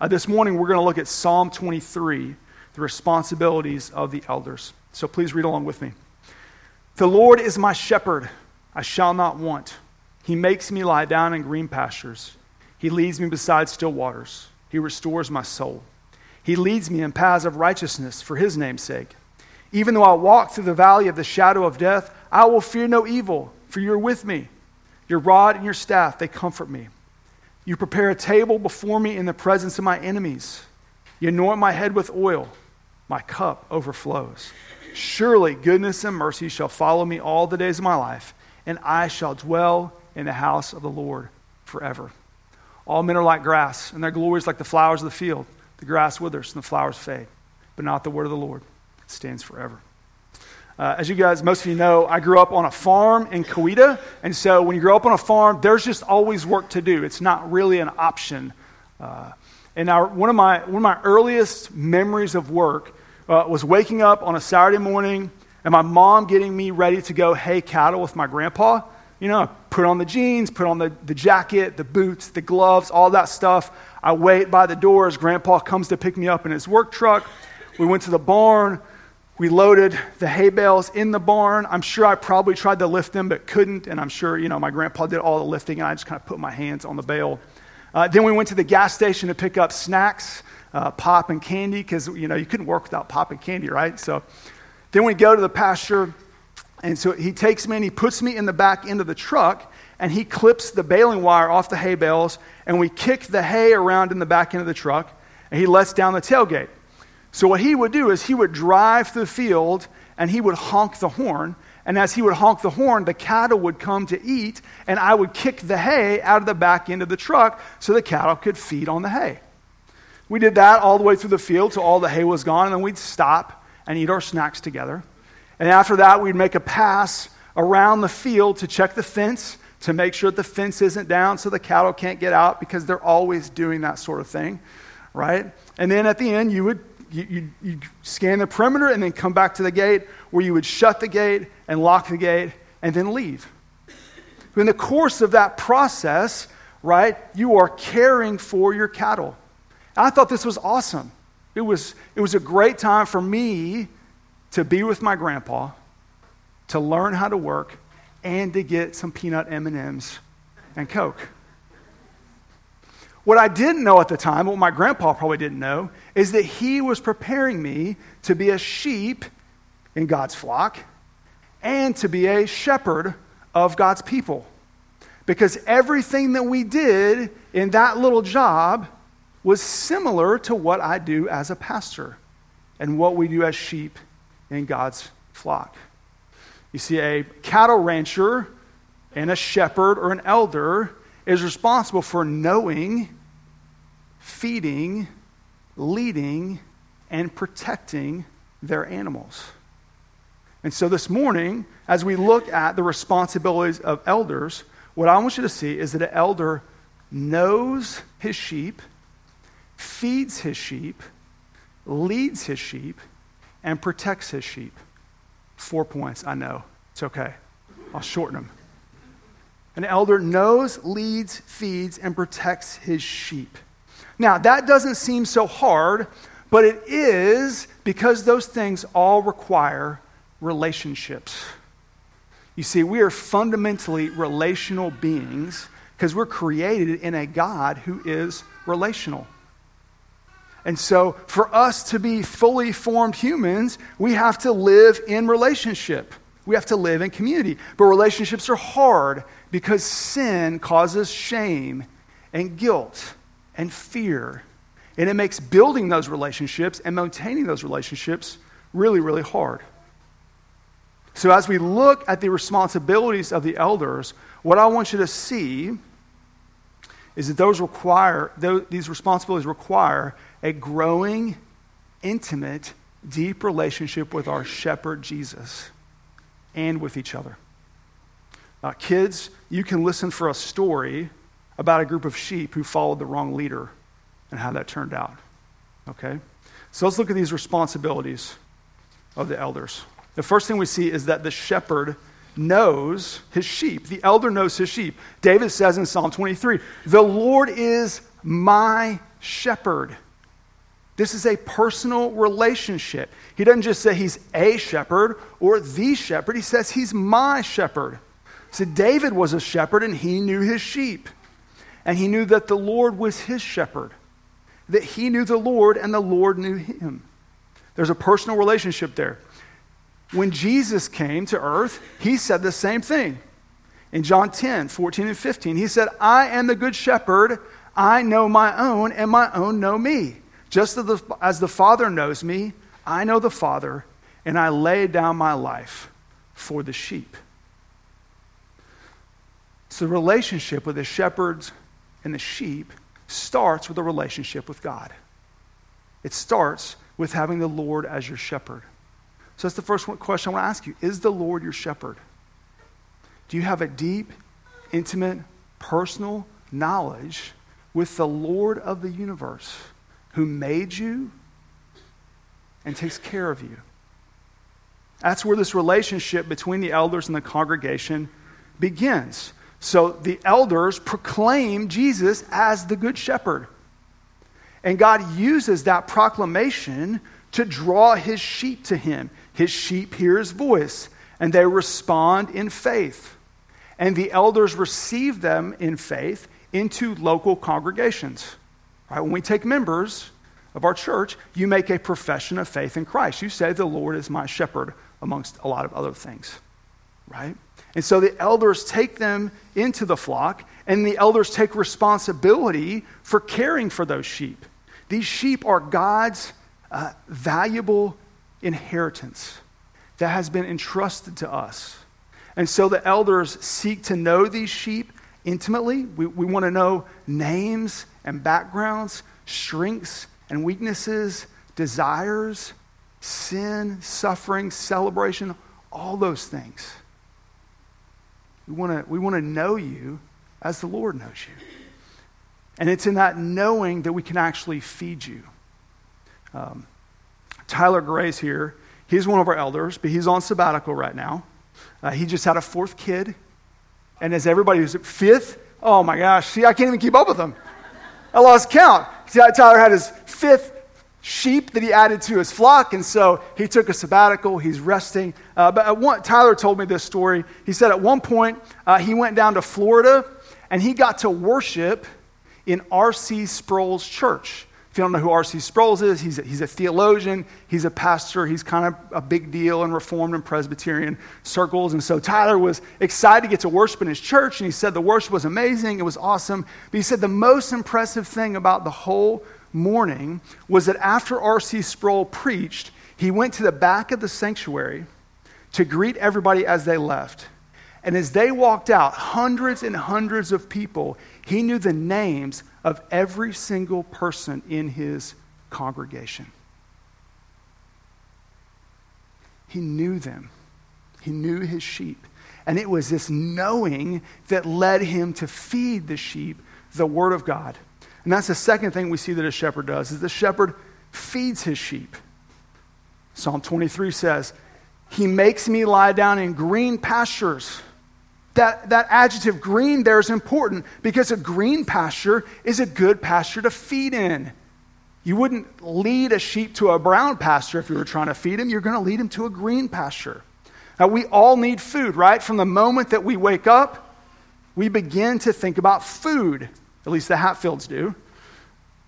Uh, this morning, we're going to look at Psalm 23, the responsibilities of the elders. So please read along with me. The Lord is my shepherd, I shall not want. He makes me lie down in green pastures. He leads me beside still waters. He restores my soul. He leads me in paths of righteousness for his name's sake. Even though I walk through the valley of the shadow of death, I will fear no evil, for you're with me. Your rod and your staff, they comfort me. You prepare a table before me in the presence of my enemies. You anoint my head with oil. My cup overflows. Surely goodness and mercy shall follow me all the days of my life, and I shall dwell in the house of the Lord forever. All men are like grass, and their glory is like the flowers of the field. The grass withers and the flowers fade, but not the word of the Lord. It stands forever. Uh, as you guys, most of you know, I grew up on a farm in Coweta. And so when you grow up on a farm, there's just always work to do. It's not really an option. Uh, and our, one, of my, one of my earliest memories of work uh, was waking up on a Saturday morning and my mom getting me ready to go hay cattle with my grandpa. You know, put on the jeans, put on the, the jacket, the boots, the gloves, all that stuff. I wait by the door as grandpa comes to pick me up in his work truck. We went to the barn. We loaded the hay bales in the barn. I'm sure I probably tried to lift them, but couldn't. And I'm sure, you know, my grandpa did all the lifting, and I just kind of put my hands on the bale. Uh, then we went to the gas station to pick up snacks, uh, pop and candy, because, you know, you couldn't work without pop and candy, right? So then we go to the pasture, and so he takes me and he puts me in the back end of the truck, and he clips the baling wire off the hay bales, and we kick the hay around in the back end of the truck, and he lets down the tailgate. So, what he would do is he would drive through the field and he would honk the horn. And as he would honk the horn, the cattle would come to eat, and I would kick the hay out of the back end of the truck so the cattle could feed on the hay. We did that all the way through the field till all the hay was gone, and then we'd stop and eat our snacks together. And after that, we'd make a pass around the field to check the fence to make sure that the fence isn't down so the cattle can't get out because they're always doing that sort of thing, right? And then at the end, you would you, you, you scan the perimeter and then come back to the gate where you would shut the gate and lock the gate and then leave. In the course of that process, right, you are caring for your cattle. And I thought this was awesome. It was, it was a great time for me to be with my grandpa, to learn how to work, and to get some peanut M&Ms and Coke. What I didn't know at the time, what my grandpa probably didn't know, is that he was preparing me to be a sheep in God's flock and to be a shepherd of God's people. Because everything that we did in that little job was similar to what I do as a pastor and what we do as sheep in God's flock. You see, a cattle rancher and a shepherd or an elder is responsible for knowing, feeding, leading, and protecting their animals. And so this morning, as we look at the responsibilities of elders, what I want you to see is that an elder knows his sheep, feeds his sheep, leads his sheep, and protects his sheep. Four points, I know. It's okay. I'll shorten them. An elder knows, leads, feeds, and protects his sheep. Now, that doesn't seem so hard, but it is because those things all require relationships. You see, we are fundamentally relational beings because we're created in a God who is relational. And so, for us to be fully formed humans, we have to live in relationship. We have to live in community. But relationships are hard because sin causes shame and guilt and fear. And it makes building those relationships and maintaining those relationships really, really hard. So, as we look at the responsibilities of the elders, what I want you to see is that those require, these responsibilities require a growing, intimate, deep relationship with our shepherd Jesus and with each other. Uh, kids, you can listen for a story about a group of sheep who followed the wrong leader and how that turned out. Okay? So let's look at these responsibilities of the elders. The first thing we see is that the shepherd knows his sheep. The elder knows his sheep. David says in Psalm 23, The Lord is my shepherd. This is a personal relationship. He doesn't just say he's a shepherd or the shepherd, he says he's my shepherd. So David was a shepherd and he knew his sheep. And he knew that the Lord was his shepherd, that he knew the Lord and the Lord knew him. There's a personal relationship there. When Jesus came to earth, he said the same thing. In John 10, 14 and 15, he said, I am the good shepherd. I know my own, and my own know me. Just as the, as the Father knows me, I know the Father, and I lay down my life for the sheep. So the relationship with the shepherds and the sheep starts with a relationship with God. It starts with having the Lord as your shepherd. So that's the first question I want to ask you Is the Lord your shepherd? Do you have a deep, intimate, personal knowledge with the Lord of the universe who made you and takes care of you? That's where this relationship between the elders and the congregation begins. So the elders proclaim Jesus as the Good Shepherd. And God uses that proclamation to draw his sheep to him. His sheep hear his voice, and they respond in faith. And the elders receive them in faith into local congregations. Right? When we take members of our church, you make a profession of faith in Christ. You say, The Lord is my shepherd, amongst a lot of other things. Right? And so the elders take them into the flock, and the elders take responsibility for caring for those sheep. These sheep are God's uh, valuable inheritance that has been entrusted to us. And so the elders seek to know these sheep intimately. We, we want to know names and backgrounds, strengths and weaknesses, desires, sin, suffering, celebration, all those things. We want to we want to know you as the Lord knows you. And it's in that knowing that we can actually feed you. Um, Tyler Gray's here. He's one of our elders, but he's on sabbatical right now. Uh, he just had a fourth kid. And as everybody who's fifth, oh my gosh, see, I can't even keep up with them. I lost count. Tyler had his fifth sheep that he added to his flock, and so he took a sabbatical. He's resting. Uh, but one, Tyler told me this story. He said at one point uh, he went down to Florida and he got to worship in R.C. Sproul's church. If you don't know who R.C. Sproul is, he's a, he's a theologian, he's a pastor, he's kind of a big deal in Reformed and Presbyterian circles. And so Tyler was excited to get to worship in his church, and he said the worship was amazing, it was awesome. But he said the most impressive thing about the whole morning was that after R.C. Sproul preached, he went to the back of the sanctuary to greet everybody as they left. And as they walked out, hundreds and hundreds of people, he knew the names of every single person in his congregation. He knew them, he knew his sheep. And it was this knowing that led him to feed the sheep the word of God. And that's the second thing we see that a shepherd does is the shepherd feeds his sheep. Psalm 23 says, "He makes me lie down in green pastures." That, that adjective green there is important because a green pasture is a good pasture to feed in. You wouldn't lead a sheep to a brown pasture if you were trying to feed him. You're going to lead him to a green pasture. Now, we all need food, right? From the moment that we wake up, we begin to think about food. At least the Hatfields do.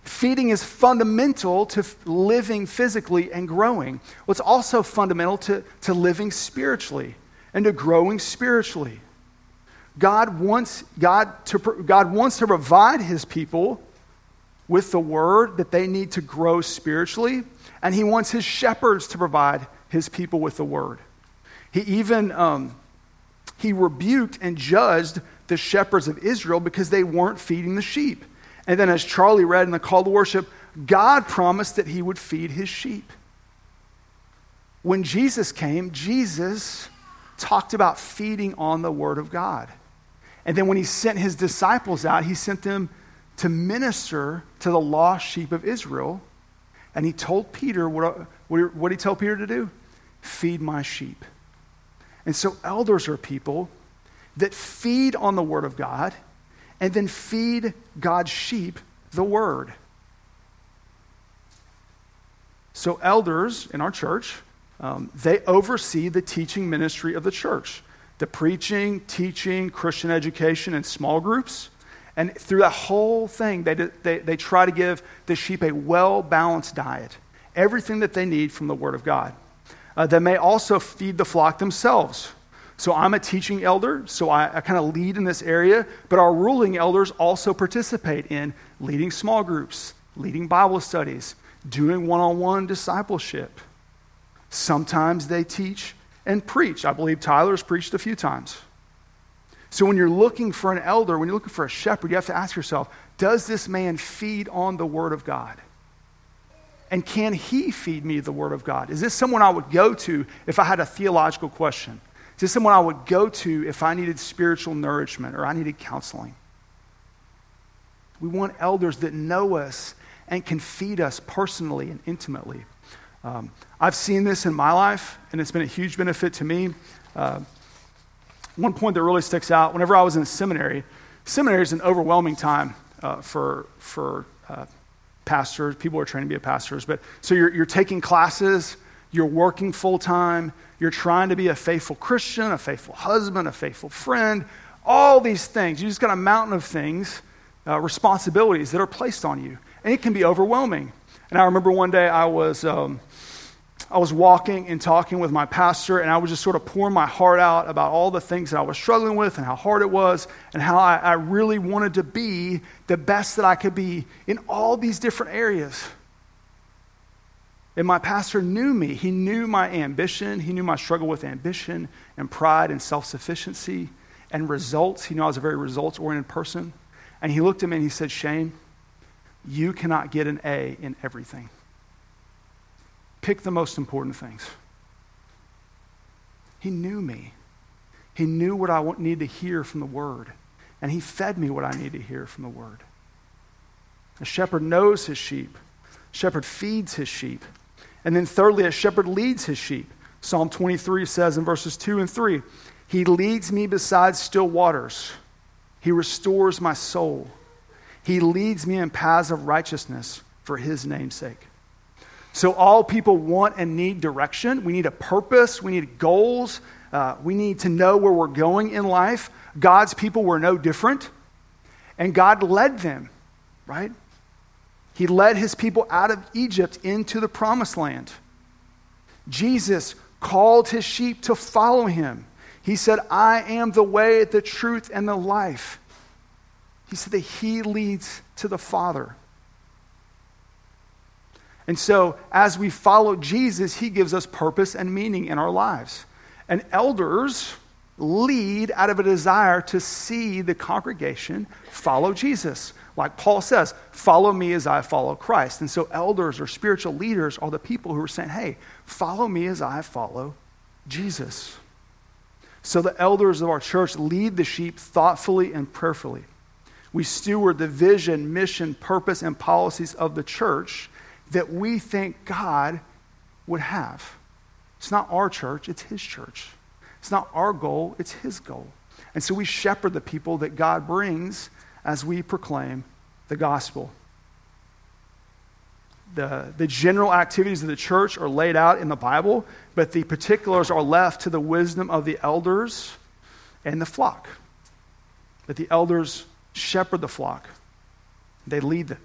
Feeding is fundamental to living physically and growing. What's also fundamental to, to living spiritually and to growing spiritually. God wants, God, to, God wants to provide his people with the word that they need to grow spiritually, and he wants his shepherds to provide his people with the word. He even um, he rebuked and judged the shepherds of Israel because they weren't feeding the sheep. And then, as Charlie read in the call to worship, God promised that he would feed his sheep. When Jesus came, Jesus talked about feeding on the Word of God. And then, when he sent his disciples out, he sent them to minister to the lost sheep of Israel. And he told Peter, what, what did he tell Peter to do? Feed my sheep. And so, elders are people that feed on the Word of God and then feed God's sheep the Word. So, elders in our church, um, they oversee the teaching ministry of the church the preaching, teaching, Christian education, and small groups. And through that whole thing, they, they, they try to give the sheep a well balanced diet, everything that they need from the Word of God. Uh, they may also feed the flock themselves. So I'm a teaching elder, so I, I kind of lead in this area, but our ruling elders also participate in leading small groups, leading Bible studies, doing one on one discipleship. Sometimes they teach and preach. I believe Tyler's preached a few times. So when you're looking for an elder, when you're looking for a shepherd, you have to ask yourself does this man feed on the Word of God? And can he feed me the Word of God? Is this someone I would go to if I had a theological question? Is this someone I would go to if I needed spiritual nourishment or I needed counseling? We want elders that know us and can feed us personally and intimately. Um, I've seen this in my life, and it's been a huge benefit to me. Uh, one point that really sticks out whenever I was in seminary, seminary is an overwhelming time uh, for, for uh, pastors, people are training to be pastors. But so you're, you're taking classes, you're working full time, you're trying to be a faithful Christian, a faithful husband, a faithful friend, all these things. You just got a mountain of things, uh, responsibilities that are placed on you. And it can be overwhelming. And I remember one day I was. Um, I was walking and talking with my pastor, and I was just sort of pouring my heart out about all the things that I was struggling with and how hard it was, and how I, I really wanted to be the best that I could be in all these different areas. And my pastor knew me. He knew my ambition. He knew my struggle with ambition and pride and self sufficiency and results. He knew I was a very results oriented person. And he looked at me and he said, Shane, you cannot get an A in everything. Pick the most important things. He knew me. He knew what I need to hear from the Word. And He fed me what I need to hear from the Word. A shepherd knows his sheep. A shepherd feeds his sheep. And then, thirdly, a shepherd leads his sheep. Psalm 23 says in verses 2 and 3 He leads me beside still waters, He restores my soul. He leads me in paths of righteousness for His name's sake. So, all people want and need direction. We need a purpose. We need goals. Uh, we need to know where we're going in life. God's people were no different. And God led them, right? He led his people out of Egypt into the promised land. Jesus called his sheep to follow him. He said, I am the way, the truth, and the life. He said that he leads to the Father. And so, as we follow Jesus, he gives us purpose and meaning in our lives. And elders lead out of a desire to see the congregation follow Jesus. Like Paul says, follow me as I follow Christ. And so, elders or spiritual leaders are the people who are saying, hey, follow me as I follow Jesus. So, the elders of our church lead the sheep thoughtfully and prayerfully. We steward the vision, mission, purpose, and policies of the church that we think God would have. It's not our church, it's His church. It's not our goal, it's His goal. And so we shepherd the people that God brings as we proclaim the gospel. The, the general activities of the church are laid out in the Bible, but the particulars are left to the wisdom of the elders and the flock. But the elders shepherd the flock, they lead them.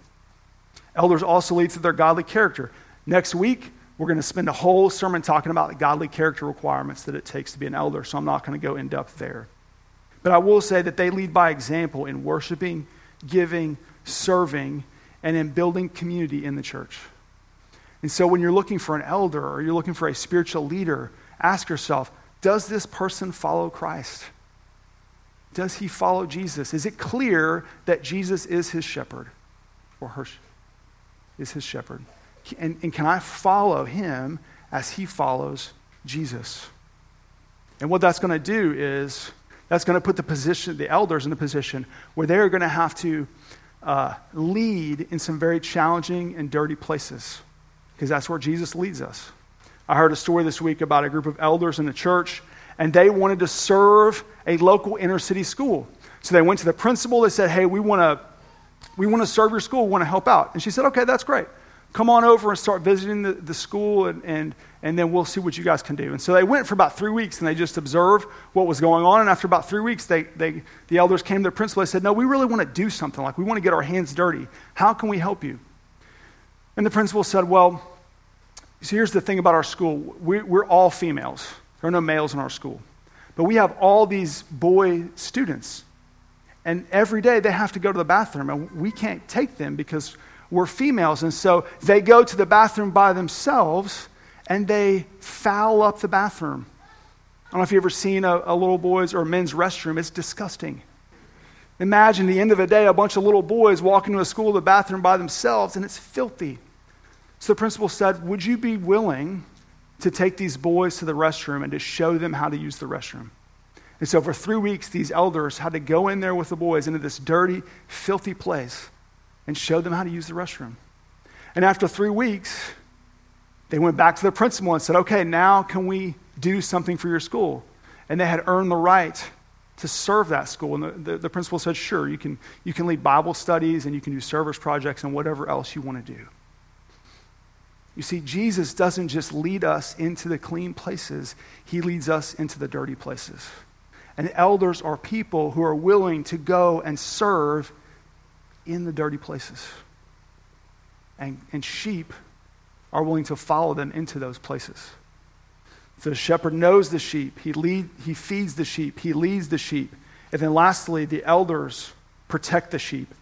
Elders also lead through their godly character. Next week, we're going to spend a whole sermon talking about the godly character requirements that it takes to be an elder, so I'm not going to go in depth there. But I will say that they lead by example in worshiping, giving, serving, and in building community in the church. And so when you're looking for an elder or you're looking for a spiritual leader, ask yourself does this person follow Christ? Does he follow Jesus? Is it clear that Jesus is his shepherd or her shepherd? Is his shepherd. And, and can I follow him as he follows Jesus? And what that's going to do is that's going to put the position, the elders in the position where they're going to have to uh, lead in some very challenging and dirty places because that's where Jesus leads us. I heard a story this week about a group of elders in the church, and they wanted to serve a local inner city school. So they went to the principal. They said, Hey, we want to we want to serve your school, we want to help out. And she said, okay, that's great. come on over and start visiting the, the school, and, and, and then we'll see what you guys can do. And so they went for about three weeks and they just observed what was going on. And after about three weeks, they, they, the elders came to the principal. They said, No, we really want to do something. Like, we want to get our hands dirty. How can we help you? And the principal said, Well, so here's the thing about our school we, we're all females, there are no males in our school. But we have all these boy students. And every day they have to go to the bathroom, and we can't take them because we're females. And so they go to the bathroom by themselves and they foul up the bathroom. I don't know if you've ever seen a, a little boy's or men's restroom, it's disgusting. Imagine the end of the day, a bunch of little boys walking to a school, the bathroom by themselves, and it's filthy. So the principal said, Would you be willing to take these boys to the restroom and to show them how to use the restroom? And so for three weeks, these elders had to go in there with the boys into this dirty, filthy place and show them how to use the restroom. And after three weeks, they went back to the principal and said, Okay, now can we do something for your school? And they had earned the right to serve that school. And the, the, the principal said, Sure, you can, you can lead Bible studies and you can do service projects and whatever else you want to do. You see, Jesus doesn't just lead us into the clean places, He leads us into the dirty places. And elders are people who are willing to go and serve in the dirty places. And, and sheep are willing to follow them into those places. So the shepherd knows the sheep, he, lead, he feeds the sheep, he leads the sheep. And then lastly, the elders protect the sheep.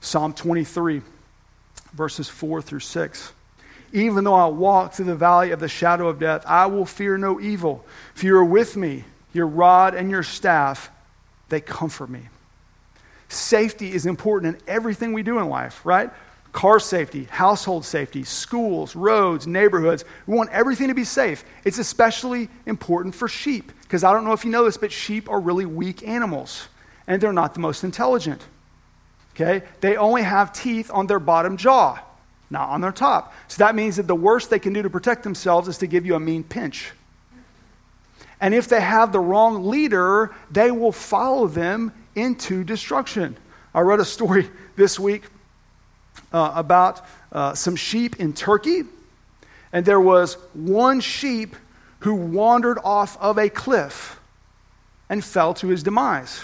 Psalm 23, verses 4 through 6. Even though I walk through the valley of the shadow of death, I will fear no evil. If you are with me, your rod and your staff, they comfort me. Safety is important in everything we do in life, right? Car safety, household safety, schools, roads, neighborhoods. We want everything to be safe. It's especially important for sheep, because I don't know if you know this, but sheep are really weak animals, and they're not the most intelligent. Okay? They only have teeth on their bottom jaw, not on their top. So that means that the worst they can do to protect themselves is to give you a mean pinch. And if they have the wrong leader, they will follow them into destruction. I read a story this week uh, about uh, some sheep in Turkey, and there was one sheep who wandered off of a cliff and fell to his demise.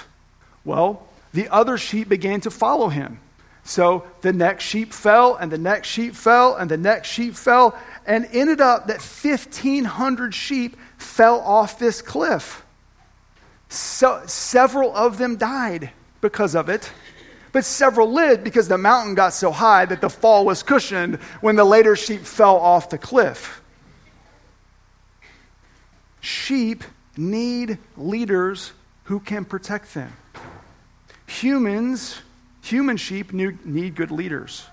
Well, the other sheep began to follow him. So the next sheep fell, and the next sheep fell, and the next sheep fell, and ended up that 1,500 sheep fell off this cliff. So, several of them died because of it, but several lived because the mountain got so high that the fall was cushioned when the later sheep fell off the cliff. Sheep need leaders who can protect them. Humans, human sheep, need good leaders.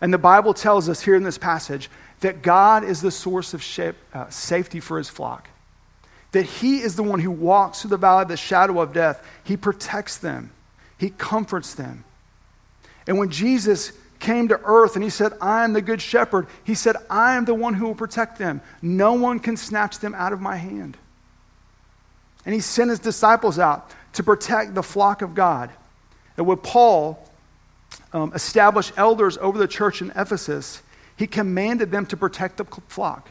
And the Bible tells us here in this passage that God is the source of shape, uh, safety for his flock that He is the one who walks through the valley of the shadow of death. He protects them, He comforts them. And when Jesus came to earth and He said, I am the good shepherd, He said, I am the one who will protect them. No one can snatch them out of my hand. And He sent His disciples out to protect the flock of God. And when Paul um, established elders over the church in Ephesus, he commanded them to protect the flock,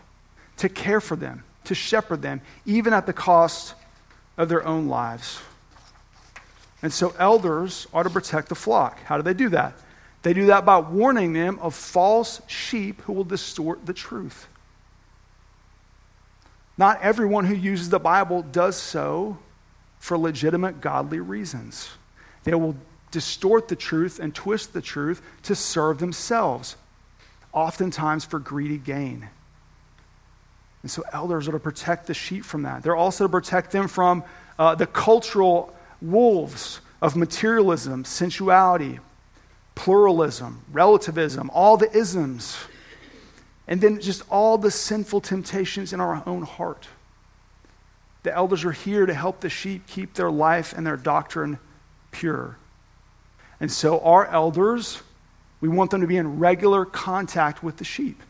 to care for them to shepherd them, even at the cost of their own lives. And so, elders are to protect the flock. How do they do that? They do that by warning them of false sheep who will distort the truth. Not everyone who uses the Bible does so for legitimate godly reasons. They will distort the truth and twist the truth to serve themselves, oftentimes for greedy gain. And so elders are to protect the sheep from that. They're also to protect them from uh, the cultural wolves of materialism, sensuality, pluralism, relativism, all the isms, and then just all the sinful temptations in our own heart. The elders are here to help the sheep keep their life and their doctrine pure. And so, our elders, we want them to be in regular contact with the sheep.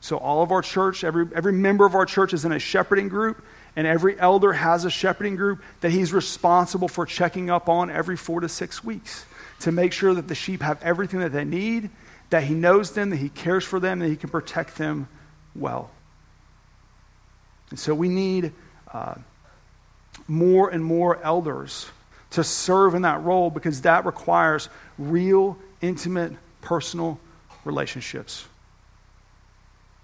So, all of our church, every, every member of our church is in a shepherding group, and every elder has a shepherding group that he's responsible for checking up on every four to six weeks to make sure that the sheep have everything that they need, that He knows them, that He cares for them, that He can protect them well. And so we need uh, more and more elders to serve in that role because that requires real, intimate, personal relationships.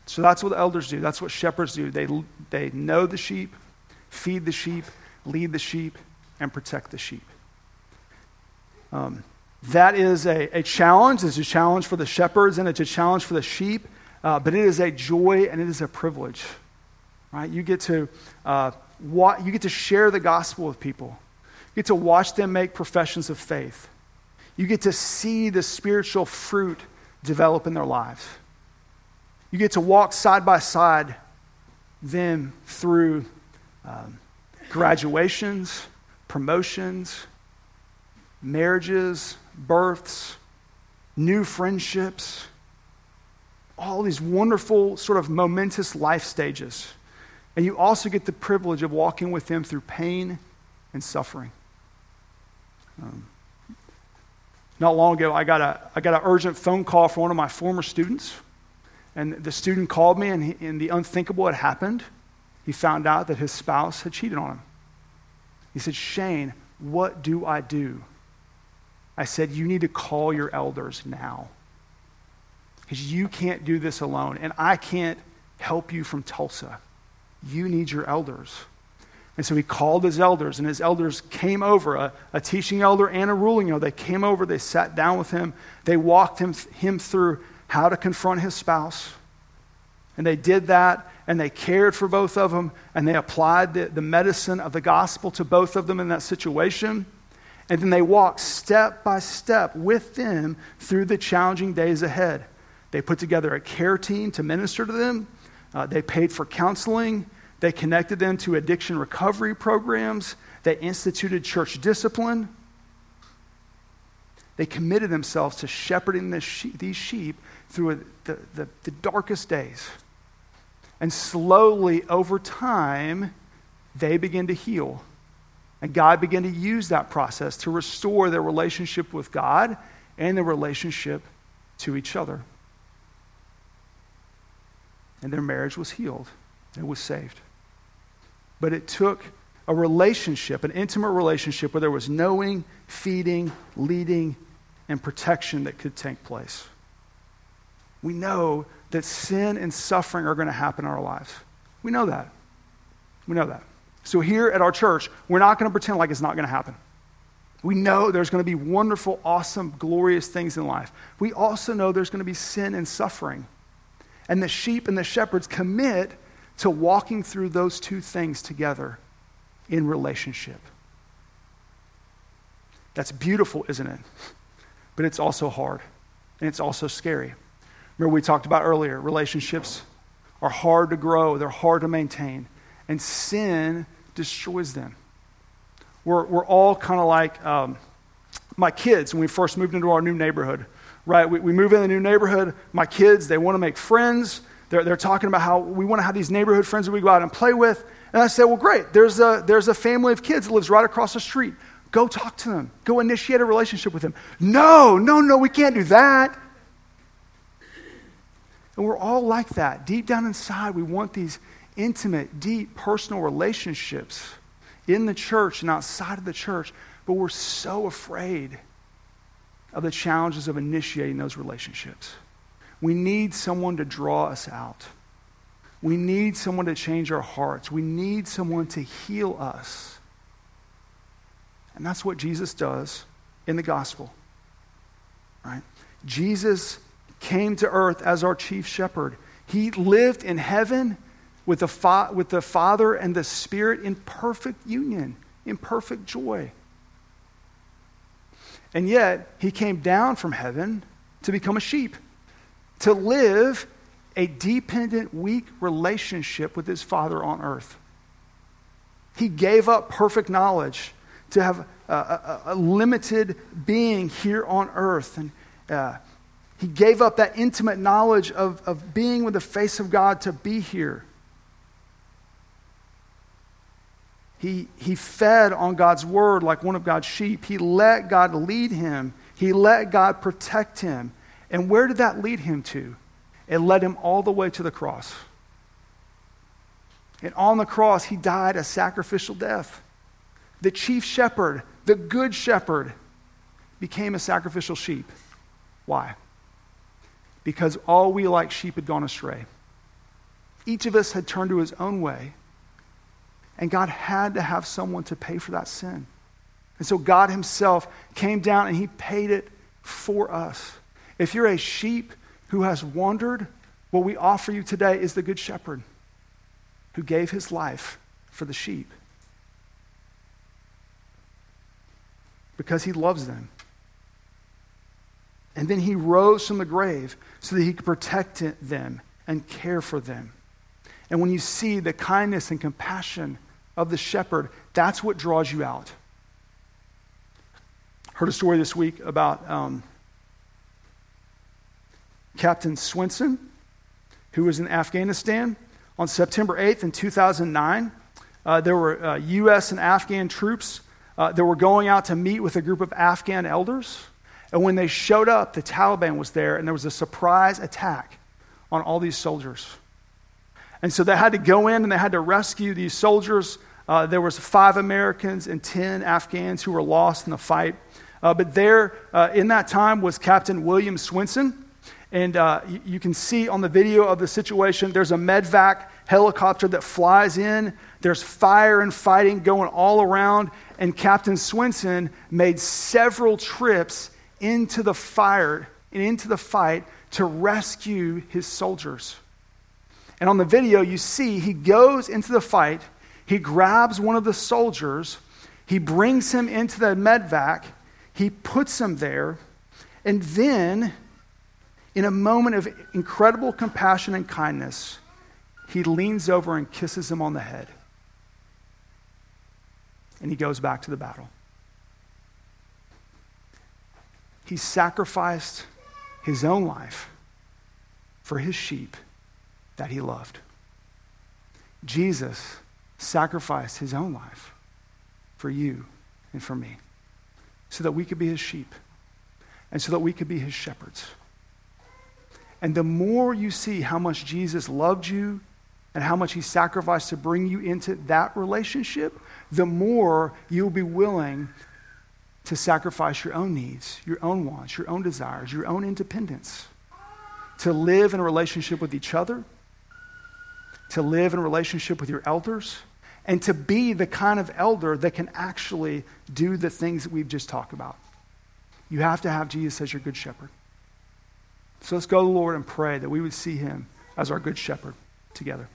So that's what elders do. That's what shepherds do. They, they know the sheep, feed the sheep, lead the sheep, and protect the sheep. Um, that is a, a challenge. It's a challenge for the shepherds and it's a challenge for the sheep, uh, but it is a joy and it is a privilege. Right? You get to uh, wa- you get to share the gospel with people. Get to watch them make professions of faith. You get to see the spiritual fruit develop in their lives. You get to walk side by side them through um, graduations, promotions, marriages, births, new friendships, all these wonderful, sort of momentous life stages. And you also get the privilege of walking with them through pain and suffering. Um, not long ago, I got, a, I got an urgent phone call from one of my former students. And the student called me, and, he, and the unthinkable had happened. He found out that his spouse had cheated on him. He said, Shane, what do I do? I said, You need to call your elders now. Because you can't do this alone, and I can't help you from Tulsa. You need your elders. And so he called his elders, and his elders came over, a, a, teaching elder and a ruling elder. They came over, they sat down with him, they walked him, him through how to confront his spouse. And they did that, and they cared for both of them, and they applied the, the medicine of the gospel to both of them in that situation. And then they walked step by step with them through the challenging days ahead. They put together a care team to minister to them, uh, they paid for counseling. They connected them to addiction recovery programs. They instituted church discipline. They committed themselves to shepherding sheep, these sheep through a, the, the, the darkest days. And slowly, over time, they begin to heal. And God began to use that process to restore their relationship with God and their relationship to each other. And their marriage was healed, it was saved. But it took a relationship, an intimate relationship where there was knowing, feeding, leading, and protection that could take place. We know that sin and suffering are going to happen in our lives. We know that. We know that. So here at our church, we're not going to pretend like it's not going to happen. We know there's going to be wonderful, awesome, glorious things in life. We also know there's going to be sin and suffering. And the sheep and the shepherds commit to walking through those two things together in relationship. That's beautiful, isn't it? But it's also hard and it's also scary. Remember, we talked about earlier relationships are hard to grow, they're hard to maintain, and sin destroys them. We're, we're all kind of like um, my kids when we first moved into our new neighborhood, right? We, we move in the new neighborhood, my kids, they want to make friends, they're, they're talking about how we want to have these neighborhood friends that we go out and play with. And I said, well, great. There's a, there's a family of kids that lives right across the street. Go talk to them. Go initiate a relationship with them. No, no, no, we can't do that. And we're all like that. Deep down inside, we want these intimate, deep, personal relationships in the church and outside of the church. But we're so afraid of the challenges of initiating those relationships. We need someone to draw us out. We need someone to change our hearts. We need someone to heal us. And that's what Jesus does in the gospel. Right? Jesus came to earth as our chief shepherd. He lived in heaven with the, fa- with the Father and the Spirit in perfect union, in perfect joy. And yet, he came down from heaven to become a sheep to live a dependent, weak relationship with his Father on earth. He gave up perfect knowledge to have a, a, a limited being here on earth. And uh, he gave up that intimate knowledge of, of being with the face of God to be here. He, he fed on God's word like one of God's sheep. He let God lead him. He let God protect him. And where did that lead him to? It led him all the way to the cross. And on the cross, he died a sacrificial death. The chief shepherd, the good shepherd, became a sacrificial sheep. Why? Because all we like sheep had gone astray. Each of us had turned to his own way, and God had to have someone to pay for that sin. And so God Himself came down and He paid it for us. If you're a sheep who has wandered, what we offer you today is the Good Shepherd who gave His life for the sheep because He loves them. And then He rose from the grave so that He could protect them and care for them. And when you see the kindness and compassion of the shepherd, that's what draws you out. Heard a story this week about um, Captain Swenson, who was in Afghanistan. On September 8th in 2009, uh, there were uh, U.S. and Afghan troops uh, that were going out to meet with a group of Afghan elders. And when they showed up, the Taliban was there, and there was a surprise attack on all these soldiers. And so they had to go in and they had to rescue these soldiers. Uh, there was five Americans and 10 Afghans who were lost in the fight. Uh, but there, uh, in that time, was Captain William Swenson. And uh, you, you, can see on the video of the situation, there's a medevac helicopter that flies in. There's fire and fighting going all around. And Captain Swenson made several trips into the fire and into the fight to rescue his soldiers. And on the video, you see he goes into the fight, he grabs one of the soldiers, he brings him into the medevac, he puts him there, and then, in a moment of incredible compassion and kindness, he leans over and kisses him on the head. And he goes back to the battle. He sacrificed his own life for his sheep that he loved. Jesus sacrificed his own life for you and for me so that we could be his sheep and so that we could be his shepherds. And the more you see how much Jesus loved you and how much he sacrificed to bring you into that relationship, the more you'll be willing to sacrifice your own needs, your own wants, your own desires, your own independence, to live in a relationship with each other, to live in a relationship with your elders, and to be the kind of elder that can actually do the things that we've just talked about. You have to have Jesus as your good shepherd. So let's go to the Lord and pray that we would see him as our good shepherd together.